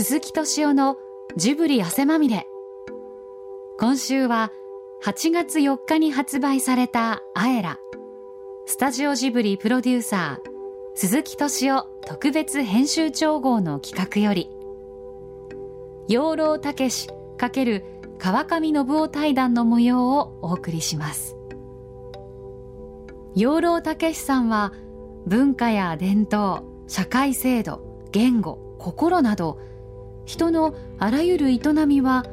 鈴木敏夫のジブリ汗まみれ。今週は8月4日に発売された「アエラ」スタジオジブリプロデューサー鈴木敏夫特別編集長号の企画より。養老たけし×川上信夫対談の模様をお送りします。養老たけしさんは文化や伝統社会制度言語心など人のあらゆる営みは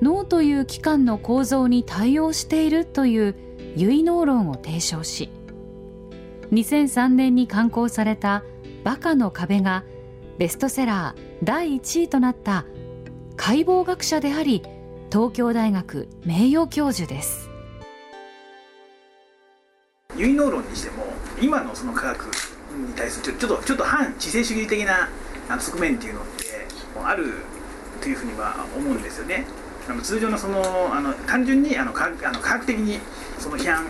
脳という器官の構造に対応しているという結納論を提唱し2003年に刊行された「バカの壁」がベストセラー第1位となった解剖学者であり東京大学名誉教授です。結納論にしても今のその科学に対するちょっとちょっと反知性主義的な側面っていうのってあるというふうには思うんですよね。あの通常のそのあの単純にあの科あの科学的にその批判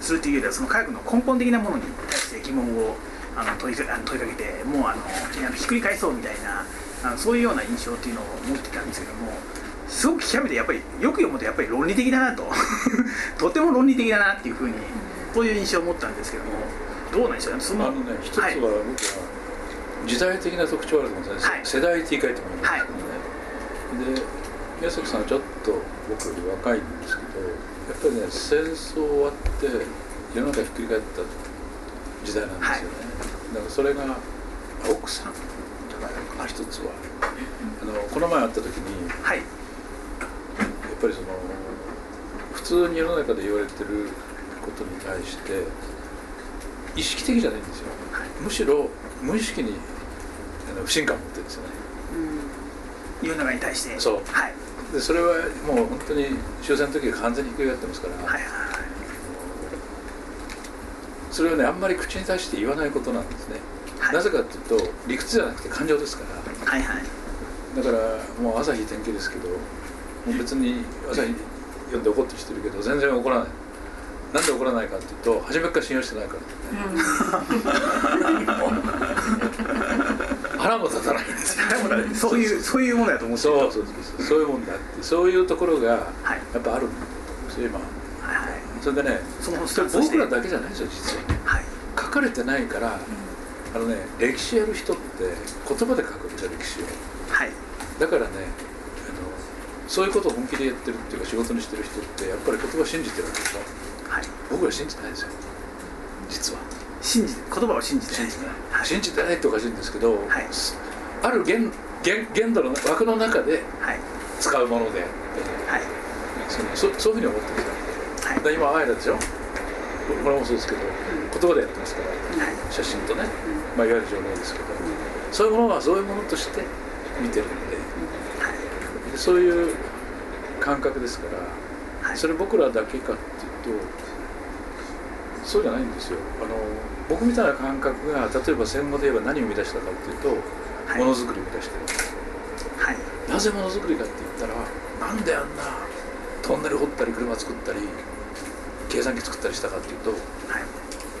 するというよりはその科学の根本的なものに対して疑問をあの問いあの問いかけてもうあのひっくり返そうみたいなあのそういうような印象っていうのを持ってたんですけどもすごく極めてやっぱりよく読むとやっぱり論理的だなと とても論理的だなっていうふうにそういう印象を持ったんですけどもどうなんでしょうねそのあのね一つは僕は、時代的な特徴あると思うんです。ね、はい、世代って言い換えてもいいんですけどね、はい、で宮崎さんはちょっと僕より若いんですけどやっぱりね戦争終わって世の中ひっくり返った時代なんですよね、はい、だからそれが奥さんが一つは。あのこの前会った時に、はい、やっぱりその普通に世の中で言われてることに対して意識的じゃないんですよ、はい、むしろ無意識に不信感を持ってるんですよね、うん、世の中に対して。そう、はい、でそれはもう本当に終戦の時は完全にひっくり返ってますから、はいはいはい、それをねあんまり口に出して言わないことなんですね、はい、なぜかっていうと理屈じゃなくて感情ですから、はいはい、だからもう朝日天気ですけどもう別に朝日読んで怒ってる人いるけど全然怒らない。なんで怒らないかっていうと初めから信用してないから、ね、腹も立たないんですよ。そういうそういうものだと思ってそうそうそうそういうもんだって。そういうところがやっぱあるんですよ今、はい、それでねその僕らだけじゃないですよ実は、はい、書かれてないから、あのね歴史やる人って言葉で書くんですよ歴史を、はい、だからねあのそういうことを本気でやってるっていうか仕事にしてる人ってやっぱり言葉を信じてるわけでしょ。はい、僕ら信じてないですよ実は信じて言葉を信じてない信じてない、はい、信じてないっておかしいんですけど、はい、ある限限限度の枠の中で使うもので。あって、はい、そのそそういうふうに思ってるんですよ、はい、今あえらでしょ？これもそうですけど、言葉でやってますから、はい、写真とね、まあ、いわゆる情報ですけど、そういうものはそういうものとして見てるんで,、でそういう感覚ですから、それ僕らだけかってとそうじゃないんですよ。あの僕みたいな感覚が例えば戦後で言えば何を生み出したかっていうと、はい、ものづくりを生み出してるんです、はい、なぜものづくりかって言ったらなんであんなトンネル掘ったり車作ったり計算機作ったりしたかっていうと、はい、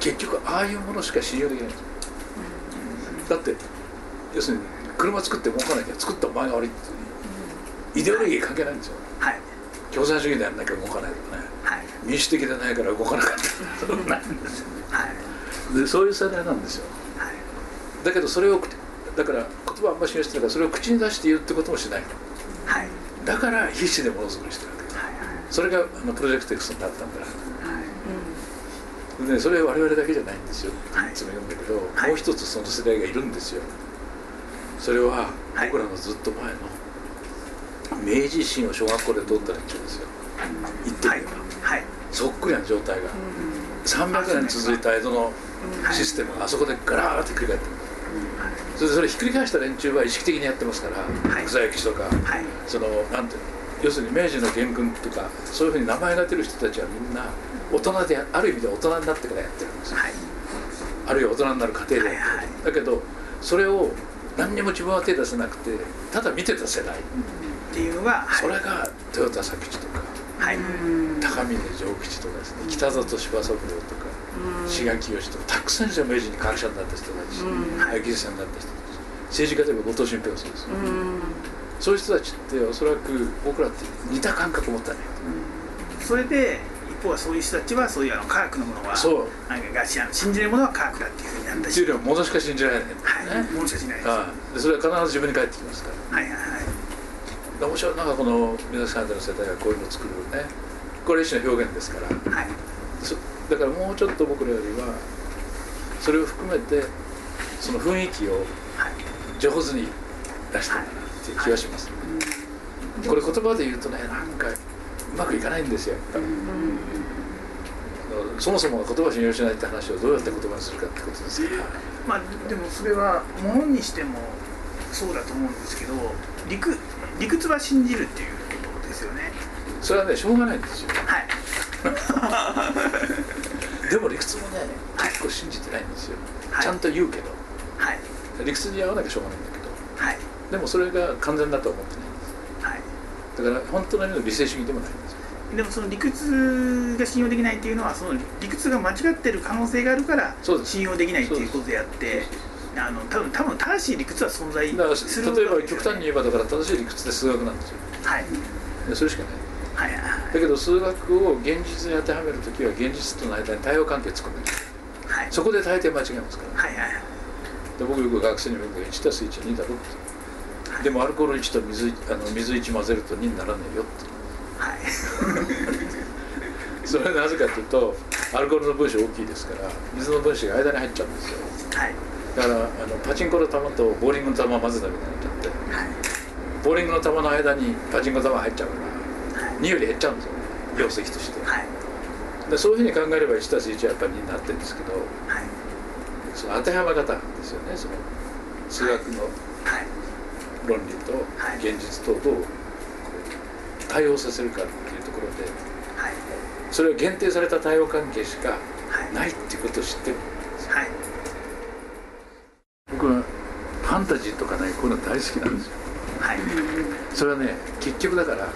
結局ああいうものしか信用できないんですよ、うん、だって要するに車作って儲かなきゃ作ったお前が悪いっていうイデオロギー関係ないんですよ、はい、共産主義でやんなきゃ動かないとかね民主的でないから動かなかった。なんですよ、はい、でそういう世代なんですよ、はい、だけどそれをだから言葉あんまり示してない。からそれを口に出して言うってこともしない、はい、だから必死でものづくりしてるわけ。はいはい、それがあのプロジェクト X になったんだ、はい。うん、でそれは我々だけじゃないんですよ。い。つも言うんだけど、もう一つその世代がいるんですよ。それは僕らのずっと前の明治維新を小学校で通った連中ですよ。言ってみれば、はい、そっくりな状態が、300年続いた江戸のシステムがあそこでガラーッとひっくり返ってる、それでそれひっくり返した連中は意識的にやってますから、はい、草焼きとか、はい、そのなんて要するに明治の元軍とかそういうふうに名前が出る人たちはみんな大人である意味で大人になってからやってるんですよ、はい、あるいは大人になる過程でやってる、はいはい、だけどそれを何にも自分は手出せなくてただ見てた世代、っていうのが、それが豊田佐吉とかはい、高峰城吉とかですね。北里柴三郎とか志賀清とかたくさんじゃ明治に学者になった人たち、はい、技術者になった人たち政治家でも後藤新平がそうです、そういう人たちっておそらく僕らって似た感覚を持ったね、それで一方はそういう人たちはそういうあの科学のものはそう。なんかが信じないものは科学だっていうふうになったし。っていうよりはものしか信じられない、ね、はい、ものしか信じられない。でそれは必ず自分に返ってきますから。はいはいはい面白いなんかこの皆さんの世代がこういうのを作るね。これ一種の表現ですから、はい、だからもうちょっと僕らよりはそれを含めてその雰囲気を上手に出したいなっていう気がします、これ言葉で言うとねなんかうまくいかないんですよやっぱり、そもそも言葉信用しないって話をどうやって言葉にするかってことですから。まあでもそれはものにしてもそうだと思うんですけど理屈理屈は信じるっていうことですよね。それはねしょうがないんですよ。はい。でも理屈もね、結構信じてないんですよ、はい、ちゃんと言うけど、はい、理屈に合わなきゃしょうがないんだけど、はい、でもそれが完全だと思ってないんです、はい、だから本当の意味の理性主義でもないんですよ。でもその理屈が信用できないっていうのはその理屈が間違ってる可能性があるから信用できないっていうことであってあの多分多分正しい理屈は存在する、ね、例えば極端に言えばだから正しい理屈って数学なんですよ。はい。それしかない。はいだけど数学を現実に当てはめるときは現実との間に対応関係作んなきゃはい、そこで大抵間違いますから、はいはいで僕よく学生にも言う1たす1 2だろって、はい、でもアルコール1と水あの水1混ぜると2にならねえよって。はい。それはなぜかというとアルコールの分子大きいですから水の分子が間に入っちゃうんですよ、はい、だからあのパチンコの球とボーリングの球を混ぜたみたいになっちゃって、はい、ボーリングの球の間にパチンコの球入っちゃうから2より減っちゃうんですよ。容積として、はい、でそういうふうに考えれば1たす1はやっぱり2になってるんですけど、はい、その当てはめ方ですよねその数学の論理と現実とをどう対応させるかっていうところで、はい、それは限定された対応関係しかないっていうことを知ってるんですよ、ァンタジーとかねこういうの大好きなんですよ。はい、それはね結局だから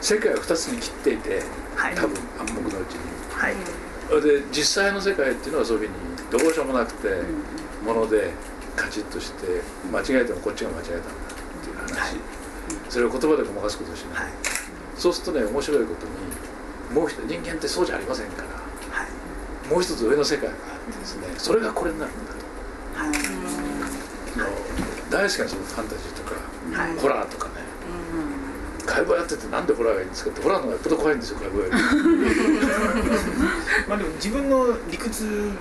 世界を2つに切っていて、はい、多分暗黙のうちに、はい、で実際の世界っていうのはそういうふうにどうしようもなくて、ものでカチッとして間違えてもこっちが間違えたんだっていう話、はい、それを言葉でごまかすことをしない、はい、そうするとね面白いことにもう一人間ってそうじゃありませんから、はい、もう一つ上の世界があってですねそれがこれになるんだと。はい、大好きなそのファンタジーとかはい、ホラーとかね、うん、解剖やっててなんでホラーがいいんですかってホラーの方がよっぽど怖いんですよ解剖よりまあでも自分の理屈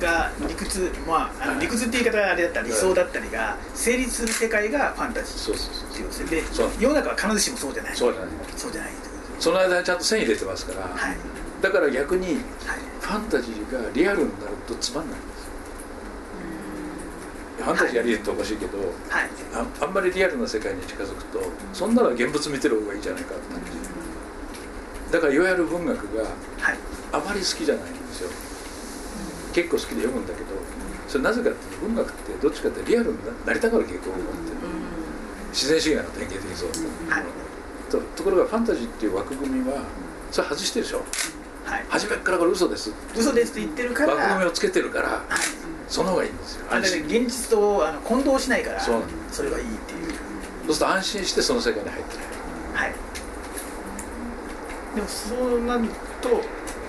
が理屈まああの理屈って言い方はあれだったり理想だったりが成立する世界がファンタジーっていうで世の中は必ずしもそうじゃない。そう。じゃないそうじゃないその間にちゃんと線入れてますから、はい、だから逆にファンタジーがリアルになるとつまんないファンタジーやりっておかしいけど、はい、ああんまりリアルな世界に近づくとそんなの現物見てる方がいいじゃないかって感じ。だからいわゆる文学があまり好きじゃないんですよ。結構好きで読むんだけどそれなぜかっていうと文学ってどっちかってリアルになりたがる傾向があって。自然主義なの典型的にそう、はい、とところがファンタジーっていう枠組みはそれ外してるでしょ、はい、初めからこれ嘘です。嘘ですって言ってるから。枠組みをつけてるから、はいその方がいいんですよ。あれ現実とあの混同しないからそう。それがいいっていう。そうすると安心してその世界に入ってる。はい。でもそうなると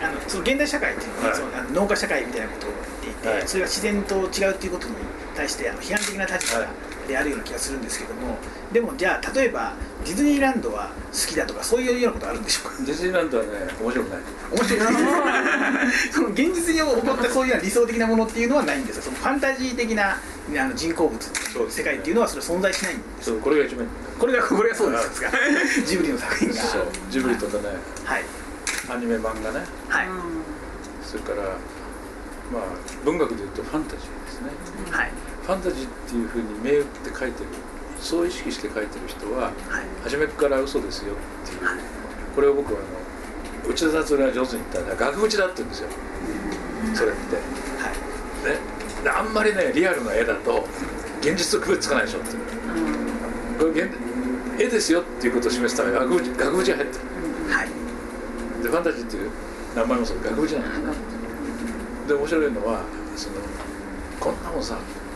あのその現代社会っていうのは、はい、そのあの農家社会みたいなことを言っていて、はい、それが自然と違うっていうことに対してあの批判的な立場であるような気がするんですけども、でもじゃあ例えばディズニーランドは好きだとかそういうようなことあるんでしょうか？ディズニーランドはね面白くない。面白くない。その現実に起こったそういう理想的なものっていうのはないんですよ。そのファンタジー的なあの人工物世界っていうのはそれ存在しないんです。そうこれが一番これがこれがそうですか？ジブリの作品が。そうジブリとかね、はい、アニメ漫画ね。はい。それからまあ文学でいうとファンタジーですね、はいファンタジーっていうふうに銘打って書いてるそう意識して書いてる人は、はい、初めから嘘ですよっていう、はい、これを僕はあの内田達郎が上手に言ったら額縁だって言うんですよ。それって、はい。ね、あんまりねリアルな絵だと現実と区別つかないでしょって。これ絵ですよっていうことを示すために額縁額縁が入って。る、はい、でファンタジーっていう名前もそう額縁なんですで面白いのはそのこんなもんさ大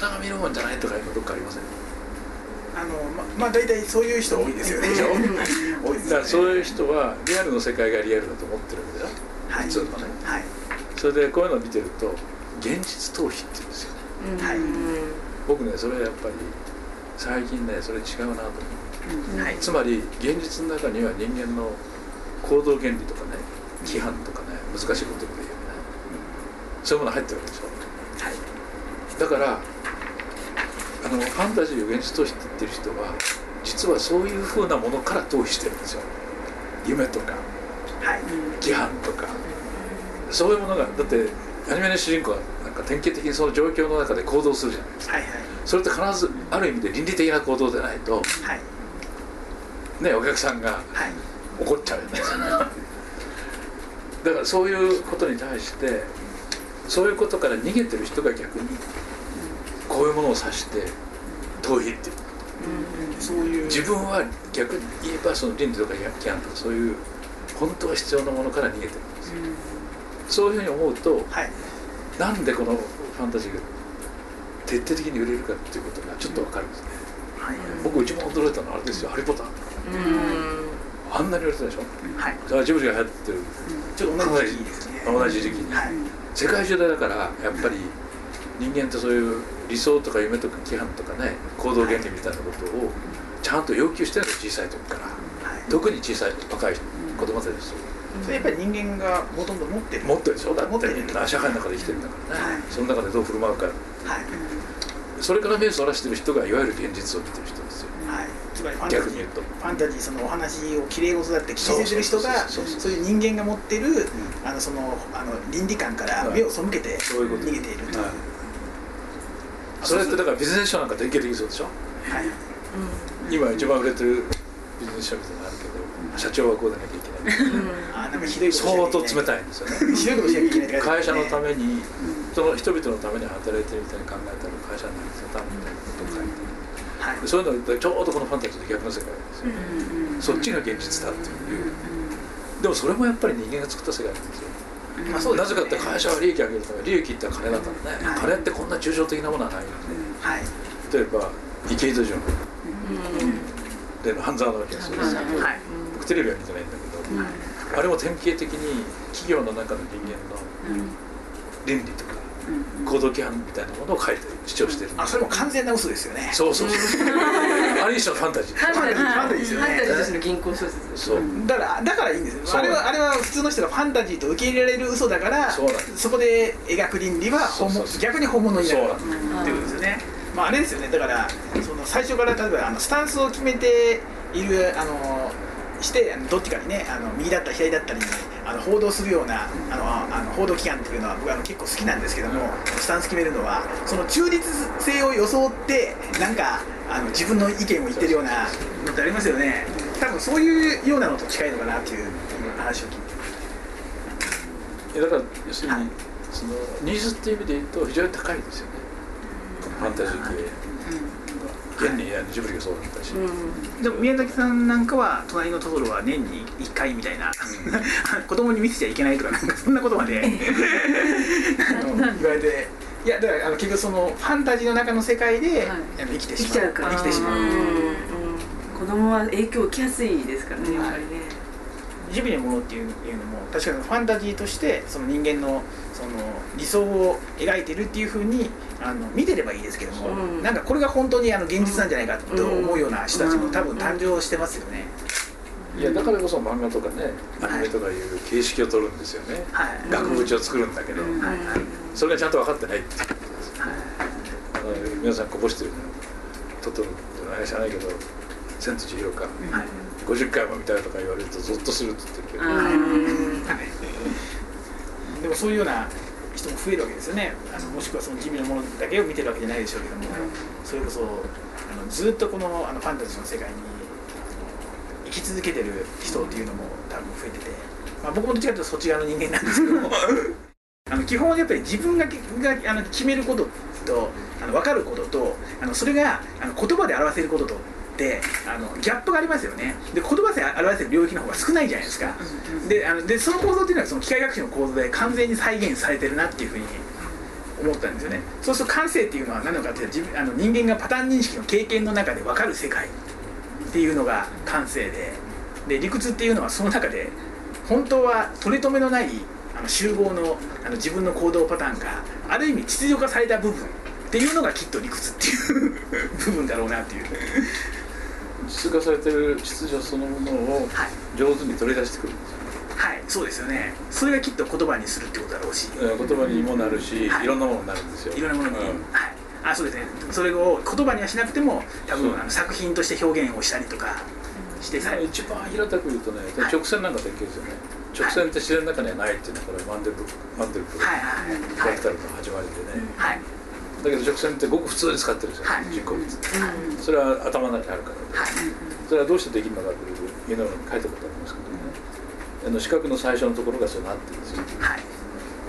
人が見るもんじゃないとか今どっかありません？あのままあ大体そういう人多いですよね。多いです、ね、だからそういう人はリアルの世界がリアルだと思ってるわけでしょ、はい、普通のね、はい、それでこういうのを見てると現実逃避って言うんですよね、はい、僕ねそれやっぱり最近ねそれ違うなと思う、はい、つまり現実の中には人間の行動原理とかね規範とかね難しいことで言うね。そういうもの入ってるわけでしょ、はい、だからあのファンタジーを現実逃避って言ってる人は実はそういうふうなものから逃避してるんですよ。夢とか、はい、規範とか、そういうものがだってアニメの主人公はなんか典型的にその状況の中で行動するじゃないですか、はいはい、それって必ずある意味で倫理的な行動でないと、はい、ねお客さんが怒っちゃうよね。だからそういうことに対してそういうことから逃げてる人が逆にこういうものを指して逃避っていう、うん、そういう。自分は逆に言えばその倫理とか規範とかそういう本当は必要なものから逃げてるんですよ、うん、そういうふうに思うと、はい、なんでこのファンタジーが徹底的に売れるかっていうことがちょっと分かるんですね、はい、僕一番驚いたのはあれですよ「ハリー・ポッター」あんなに売れてたでしょ、はい、だからジブリが流行ってる、ちょっと同じ時期ですね。同じ時期に、はい、世界中でだからやっぱり人間ってそういう理想とか夢とか規範とかね行動原理みたいなことをちゃんと要求してるの小さい時から、はい、特に小さい若い子供たちですよ、それやっぱり人間がほとんど持ってる。持ってるでしょ？だって社会の中で生きてるんだからね、はい、その中でどう振る舞うか、はい、それから目をそらしてる人がいわゆる現実を見てる人ですよ、はい、つまりファンタジー。逆に言うと。ファンタジーそのお話をきれい事だって聞いてる人がそういう人間が持ってる、うん、あのそのあの倫理観から目を背けて逃げているという。それってだからビジネス書なんか典型的そうでしょ、はい、今一番売れてるビジネス書みたいなのあるけど、社長はこうでなきゃいけない、うん、あなんかひどい相当冷たいんですよね。ひどいことしなきゃいけない。会社のために、その人々のために働いてるみたいに考えたら会社なんですよ多分。みたいなことを書いてはい、そういうのちょうどこのファンタジーで逆の世界ですよ、そっちが現実だっていう、でもそれもやっぱり人間が作った世界なんですよまあそう、ね、なぜかって会社は利益上げるため利益って金だからね、はい、金ってこんな抽象的なものはない。ので、はい、例えば池井戸潤での。半沢直樹はそうですけど、はい、僕テレビは見てないんだけど、あれも典型的に企業の中の人間の倫理とか行動規範みたいなものを書いて主張してるあそれも完全な嘘ですよね。そうそうそう。あれ一種のファンタジー。ファンタジーファンタジーですよね。ファンタジーとしての銀行小説そうだからだからいいんですよ。あれはあれは普通の人がファンタジーと受け入れられる嘘だからそこで描く倫理は本物逆に本物になる。っていうことです。よねまああれですよね。だからその最初から例えばあのスタンスを決めているあのしてどっちかにねあの右だったり左だったりに、あの報道するようなあのあの報道機関っていうのは僕は結構好きなんですけどもスタンス決めるのはその中立性を装ってなんかあの自分の意見を言ってるようなのってありますよね。多分そういうようなのと近いのかなっていう話を聞いて。だから要するに、はい、そのニーズっていう意味で言うと非常に高いですよね。ファンタジー系。現にジブリがそうだったし、でも宮崎さんなんかは「隣のトトロ」は年に1回みたいな。子供に見せちゃいけないとかなんかそんなことまで。言われて。いやだからあの結局そのファンタジーの中の世界で、はい、生きてしまう。生きてしまう、うん、子供は影響を受けやすいですからねやっぱりね、ジブリのものっていうのも確かにファンタジーとしてその人間のその理想を描いてるっていうふうにあの見てればいいですけども、うん、なんかこれが本当にあの現実なんじゃないかと思うような人たちも多分誕生してますよね。いやだからこそ漫画とかねアニメとかいう形式を取るんですよね、はい、額縁を作るんだけど、はい、それがちゃんと分かってないっていう。ことです、皆さんこぼしてるトトロって知らないけど「千と千尋か」はい、50回も見たいとか言われるとゾッとするって言ってるけど、でもそういうような人も増えるわけですよね。あのもしくはその地味なものだけを見てるわけじゃないでしょうけども、それこそあのずっとこのあのファンタジーの世界に生き続けてる人っていうのも多分増えてて、まあ、僕もどっちかというとそっち側の人間なんですけども。あの基本はやっぱり自分ががあの決めることとあの分かることとあのそれがあの言葉で表せることとってあのギャップがありますよね。で言葉で表せる領域の方が少ないじゃないですか。であのでその構造っていうのはその機械学習の構造で完全に再現されてるなっていうふうに思ったんですよね。そうすると感性っていうのは何なのかっていうと自分あの人間がパターン認識の経験の中で分かる世界っていうのが感性でで理屈っていうのはその中で本当は取り留めのないあの集合のあの自分の行動パターンがある意味秩序化された部分っていうのがきっと理屈っていう 部分だろうなっていう秩序化されてる秩序そのものを上手に取り出してくるんですよ、はい、そうですよね。それがきっと言葉にするってことだろうし。言葉にもなるし、はい、いろんなものになるんですよ。いろんなものに、うん、はい。あそうですね。それを言葉にはしなくても多分あの作品として表現をしたりとかしてさ、一番平たく言うとね、直線なんかできるんですよね。直線って自然の中にはないっていうのはこれマンデルブマンデルブはいはい、フラクタルの始まりでね、はい、だけど直線ってごく普通に使ってるんですよ、はい、人工物、はい、それは頭の中にあるから。で、はい、それはどうしてできるのかというのに書いたことありますけどね、あの四角の最初のところがそうなってるんですよ、はい、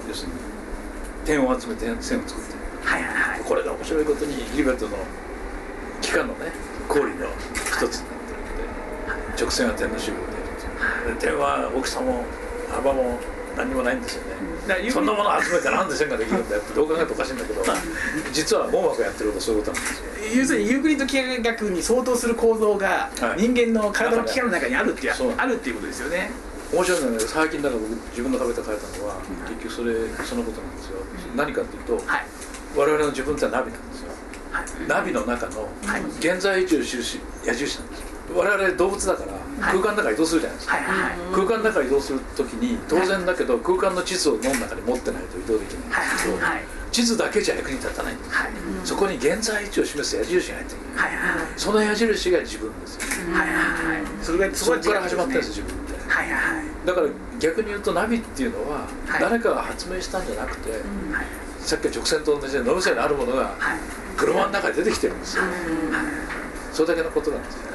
要するに点を集めて線を作って。る、はいはいはい、これが面白いことにギリベットの機関のね氷の一つになってるので、直線は点の集合で点は大きさも幅も何もないんですよね、そんなもの集めてなんで線ができるんだよってどう考えてもおかしいんだけど実は網膜やってることはそういうことなんですよ。要するにユークリッド幾何学に相当する構造が人間の体の器官の中にあるっていう、あるっていうことですよね。面白いのは最近だから僕自分の壁で書いたのは、結局それそのことなんですよ、何かっていうと、はい、我々の自分ってナビなんですよ、はい、ナビの中の現在位置を印矢印なんですよ。我々動物だから空間の中移動するじゃないですか、空間の中移動する時に当然だけど空間の地図を脳の中に持ってないと移動できない。んですけど、地図だけじゃ役に立たないんです、そこに現在位置を示す矢印が入ってる、その矢印が自分ですよ、それがそこから始まったんです自分って、だから逆に言うとナビっていうのは誰かが発明したんじゃなくて、さっき直線と同じで脳みそにあるものが車の中に出てきてるんですよ、それだけのことなんですよ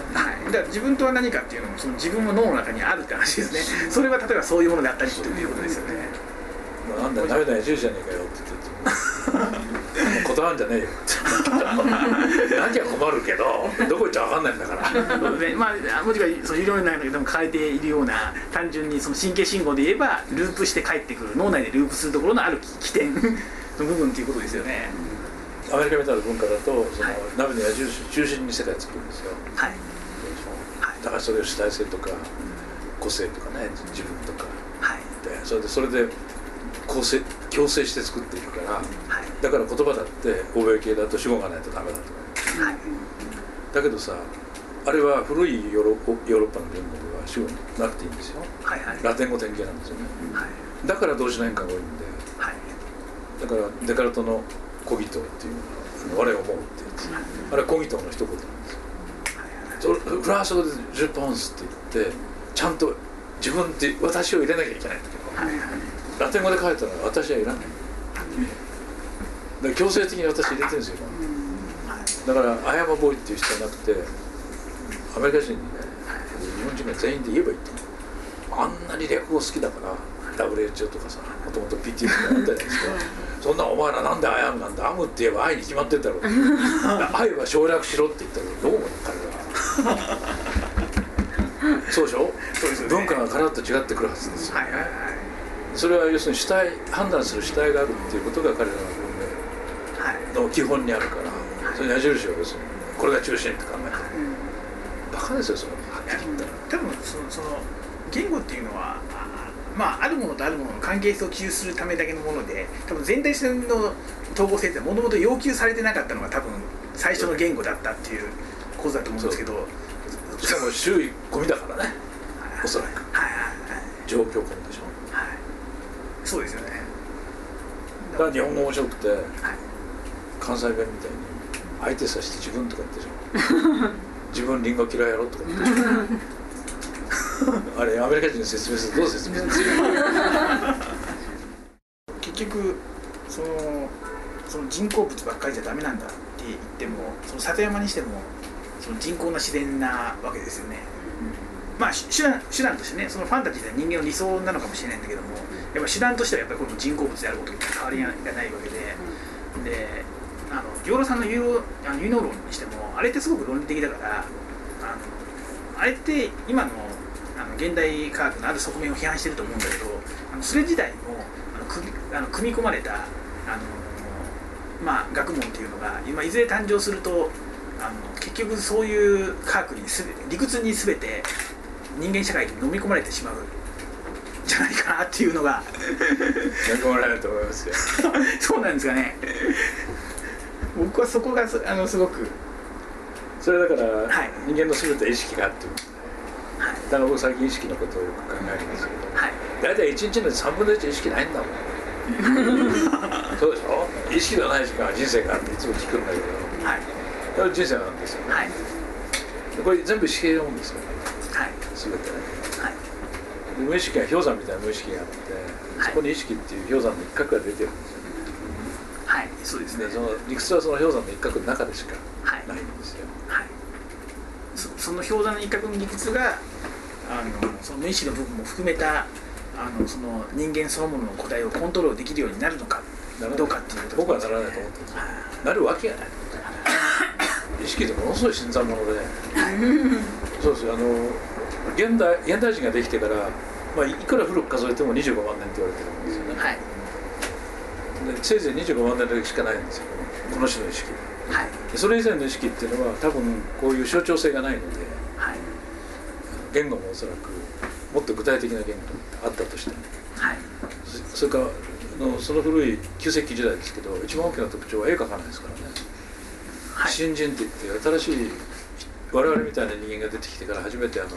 だから自分とは何かっていうのもその自分の脳の中にあるって話ですね。それは例えばそういうものであったりっていうことですよね。なんだよダメだよ10じゃねえかよって言って断るんじゃねえよ なきゃ困るけどどこ行っちゃ分かんないんだから。ね、まあもちろんその理論内でも書かれているような単純にその神経信号で言えばループして帰ってくる脳内でループするところのある起点の部分っていうことですよね、アメリカみたいな文化だとその、はい、ナビの矢印中心に世界作るんですよ、はい、だからそれを主体性とか、個性とかね自分とか、はい、でそれでそれで構成強制して作っているから、はい、だから言葉だって欧米系だと主語がないとダメだと。か、はい、だけどさあれは古いヨーロヨーロッパの言語では主語なくていいんですよ、はいはい、ラテン語典型なんですよね、はい、だから動詞の変化が多いんで、はい、だからデカルトのコギトっていう我を思うってやつ。あれはコギトの一言フランス語で「ジュポンス」って言ってちゃんと自分って私を入れなきゃいけないんだけどラテン語で書いたら私はいらない。だ強制的に私入れてるんですよ。だからアヤマボーイっていう人じゃなくてアメリカ人にね日本人が全員で言えばいいと。あんなに略語好きだから WHO とかさもともと PTA とかあったじゃないですか。そんなお前らなんでアヤムなんだ？アムって言えば愛に決まってんだろう愛 は省略しろって言ったらどう思う？彼ら そうでしょ？そうです、ね、文化が体と違ってくるはずですよ、はいはいはい、それは要するに主体判断する主体があるっていうことが彼らの文明の基本にあるから、はい、その矢印を要するにこれが中心って考えてる、バカですよそれ。はっきり言ったら。多分そのその言語っていうのはまあ、あるものとあるものの関係性を記述するためだけのもので多分全体性の統合性ってもともと要求されてなかったのが多分最初の言語だったっていう構図だと思うんですけどしかも周囲ゴミだからね。おそらく、はいはいはい、状況込みでしょ、はい、そうですよね。だから日本語面白くて、はい、関西弁みたいに相手さして自分 とか言ってるじゃん。自分リンゴ嫌いやろとか言ってるあれアメリカ人に説明するとどう説明するんですか結局そのその人工物ばっかりじゃダメなんだって言ってもその里山にしてもその人工な自然なわけですよね、まあ手段手段としてねそのファンタジーでは人間の理想なのかもしれないんだけどもやっぱ手段としてはやっぱりこの人工物であることに変わりがないわけで、であの養老さんの有有能論にしてもあれってすごく論理的だからあのあれって今のあの現代科学のある側面を批判してると思うんだけどあのそれ自体もあの組あの組み込まれたあのまあ、学問っていうのが今いずれ誕生するとあの結局そういう科学にすべ理屈に全て人間社会に飲み込まれてしまうじゃないかなっていうのが。飲み込まれると思いますよ。そうなんですかね。僕はそこがあのすごく。それだから、はい、人間の全て意識があってはい、だから僕最近意識のことをよく考えるんですけど、はい、大体1日の3分の1意識ないんだもん。そうでしょ？意識のない時間は人生があっていつも聞くんだけど、はい、人生なんですよね、はい、これ全部意識のもんですよね、はい、全てね、はい、無意識が氷山みたいな無意識があって、そこに意識っていう氷山の一角が出てるんですよね。はい。そうですね。その理屈はその氷山の一角の中でしかないんですよ、はい、そその氷山の一角の理屈があのその無意識の部分も含めたあのその人間そのものの答えをコントロールできるようになるのかどうかっていう僕はならないと思ってます、なるわけがない意識ってものすごい新参者で、そうですよ。あの現代現代人ができてから、まあ、いくら古く数えても25万年って言われてるんですよね、はい、でせいぜい25万年だけしかないんですよ。この種の意識、はい、それ以前の意識っていうのは多分こういう象徴性がないので、はい、言語もおそらくもっと具体的な言語があったとしても、はい、それからのその古い旧石器時代ですけど一番大きな特徴は絵描かないですからねはい、新人って言って新しい我々みたいな人間が出てきてから初めてあの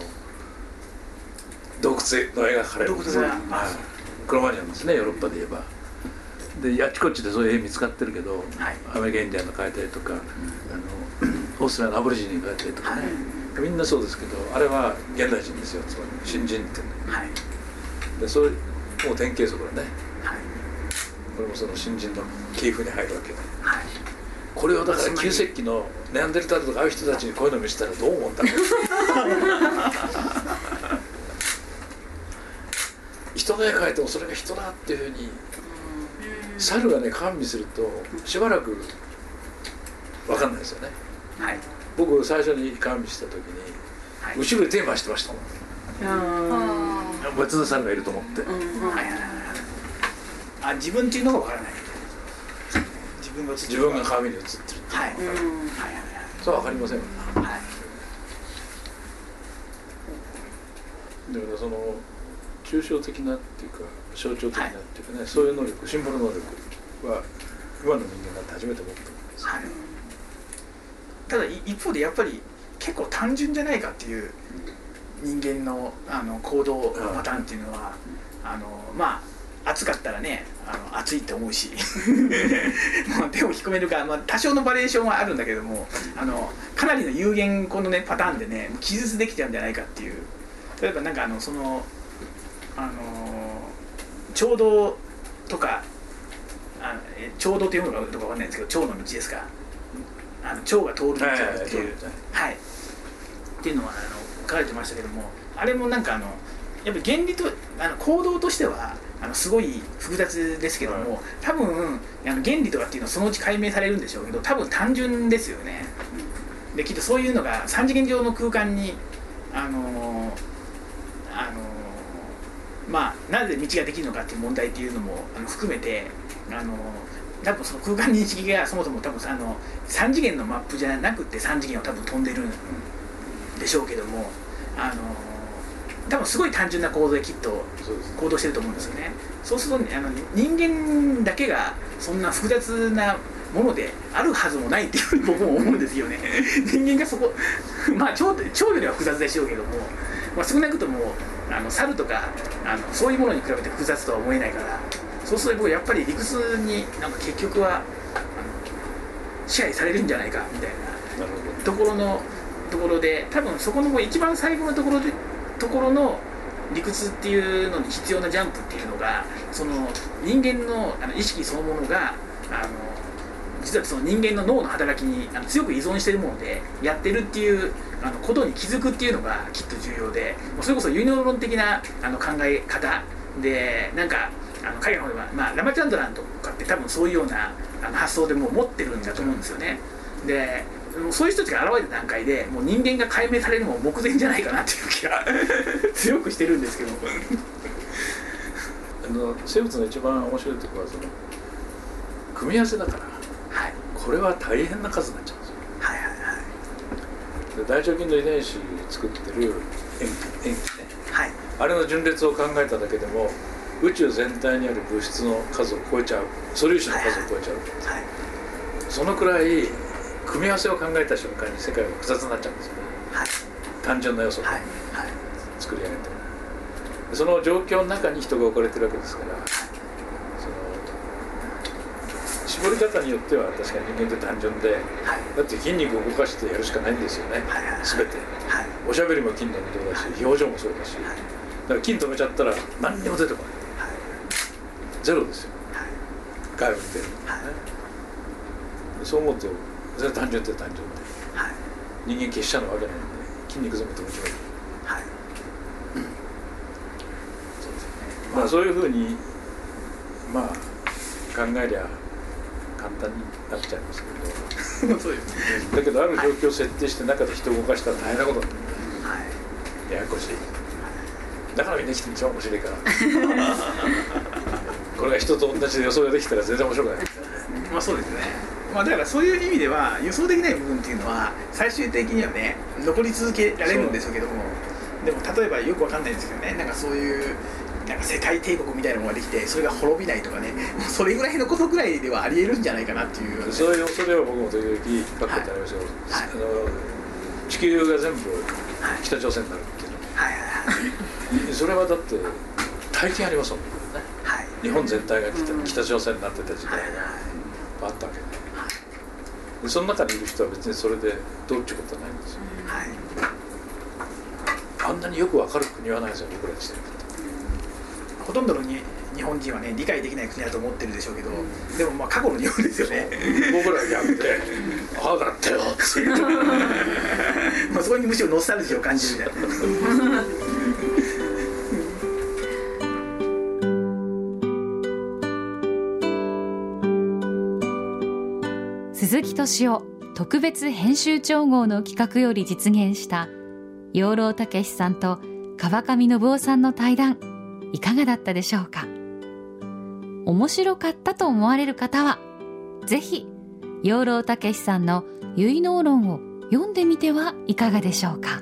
洞窟の絵が描かれる。んですね、はい、クロマニアンですねヨーロッパで言えば。であちこちでそういう絵見つかってるけど、はい、アメリカインディアンの描いたりとか、うん、あの オーストラリアのアボリジニ描いたりとかね、はい、みんなそうですけどあれは現代人ですよつまり新人っていうのは、はい、でそれもう典型則だね、はい、これもその新人の系譜に入るわけで、はいこれをだから旧石器のネアンデルタールとかああいう人たちにこういうの見せたらどう思うんだろう。人の絵描いてもそれが人だっていうふうに猿がね観見するとしばらく分かんないですよね、はい、僕最初に観見した時に、はい、後ろで手回してましたもん。別の猿がいると思って、うん。はいはいはい、あ自分っていうのが分からない分が自分が鏡に映ってるってはい、はいはいはい。そう分かりませんよ。はい。だからその抽象的なっていうか象徴的なっていうかね、はい、そういう能力シンボル能力は今の人間が初めて持ったんです、はい、ただ一方でやっぱり結構単純じゃないかっていう人間のあの行動パターンっていうのは、あのまあ暑かったらねあの暑いって思うし。もう手を引っ込めるか、まあ、多少のバリエーションはあるんだけどもあのかなりの有限このねパターンでね記述できちゃうんじゃないかっていう。例えばなんかあのそのあのちょうどとかあのえちょうどっていうのかどうかわかんないんですけど蝶の道ですか。あの蝶が通る道っていう、はい、っていうのはあの書かれてましたけどもあれもなんかあのやっぱ原理とあの行動としてはあのすごい複雑ですけども、多分あの原理とかっていうのはそのうち解明されるんでしょうけど多分単純ですよね。できっとそういうのが3次元上の空間にあのあのまあなぜ道ができるのかっていう問題っていうのもあの含めてあの多分その空間認識がそもそも多分あの3次元のマップじゃなくて3次元を多分飛んでるんでしょうけどもあの多分すごい単純な構造できっと行動してると思うんですよね。そうすると、ね、あの人間だけがそんな複雑なものであるはずもないっていうふうに僕も思うんですよね。人間がそこまあ蝶蝶よりは複雑でしょうけども、まあ、少なくともあの猿とかあのそういうものに比べて複雑とは思えないからそうすると僕やっぱり理屈になんか結局は支配されるんじゃないかみたいな。ところのところで多分そこの一番最後のところでところの理屈っていうのに必要なジャンプっていうのがその人間のあの意識そのものがあの実はその人間の脳の働きにあの強く依存してるものでやってるっていうあのことに気づくっていうのがきっと重要でそれこそユニオ論的なあの考え方でなんかあの海外の方では、まあ、ラマチャンドランとかって多分そういうようなあの発想でもう持ってるんだと思うんですよね。でそういう人たちが現れた段階でもう人間が解明されるのも目前じゃないかなっていう気が 強くしてるんですけど。あの生物の一番面白いところはその組み合わせだから、これは大変な数になっちゃうんですよ。はいはいはい。で大腸菌の遺伝子作ってる塩基塩基ね、はい、あれの順列を考えただけでも宇宙全体にある物質の数を超えちゃう。素粒子の数を超えちゃう、はい、そのくらい組み合わせを考えた瞬間に世界が複雑になっちゃうんですよね、はい、単純な要素で作り上げて。その状況の中に人が置かれてるわけですからその絞り方によっては確かに人間って単純で、はい、だって筋肉を動かしてやるしかないんですよね、はい。はい。はい、全て、はい、おしゃべりも筋の運動だし、表情もそうだし、だから筋止めちゃったら何にも出てこない、ゼロですよ、外部に出る、そう思うとそれは単純って単純で、人間結社なわけなんで筋肉全部止めちゃうまあそういうふうにまあ考えりゃ簡単になっちゃいますけど。そうです、ね、だけどある状況を設定して中で人を動かしたら大変なことになる、はい、ややこしい。だからみんな生きて一番面白いから。これが人と同じで予想ができたら全然面白くない。まあそうですねまあ、だからそういう意味では予想できない部分っていうのは最終的にはね残り続けられるんでしょうけどもでも例えばよくわかんないんですけどねなんかそういうなんか世界帝国みたいなものができてそれが滅びないとかねそれぐらいのことぐらいではありえるんじゃないかなっていう、ね、そういう恐れは僕も時々書くことあります。よ、はい、あの地球が全部北朝鮮になるっていうの、はい。はい。はい、それはだって体験ありますもんね、はい、日本全体が北,、朝鮮になってた時代があったわけ。で,、でその中にいる人は別にそれでどうってことはないんですよ、はい、あんなによく分かる国はないですよ僕らにしてみると。ほとんどのに日本人はね理解できない国だと思ってるでしょうけど、でもまあ過去の日本ですよね。僕ら逆で「ああだったよ」って。まあそこにむしろノスタルジーを感じるみたいな。敏夫特別編集長号の企画より実現した養老孟さんと川上信夫さんの対談いかがだったでしょうか？面白かったと思われる方はぜひ養老孟さんの結納論を読んでみてはいかがでしょうか？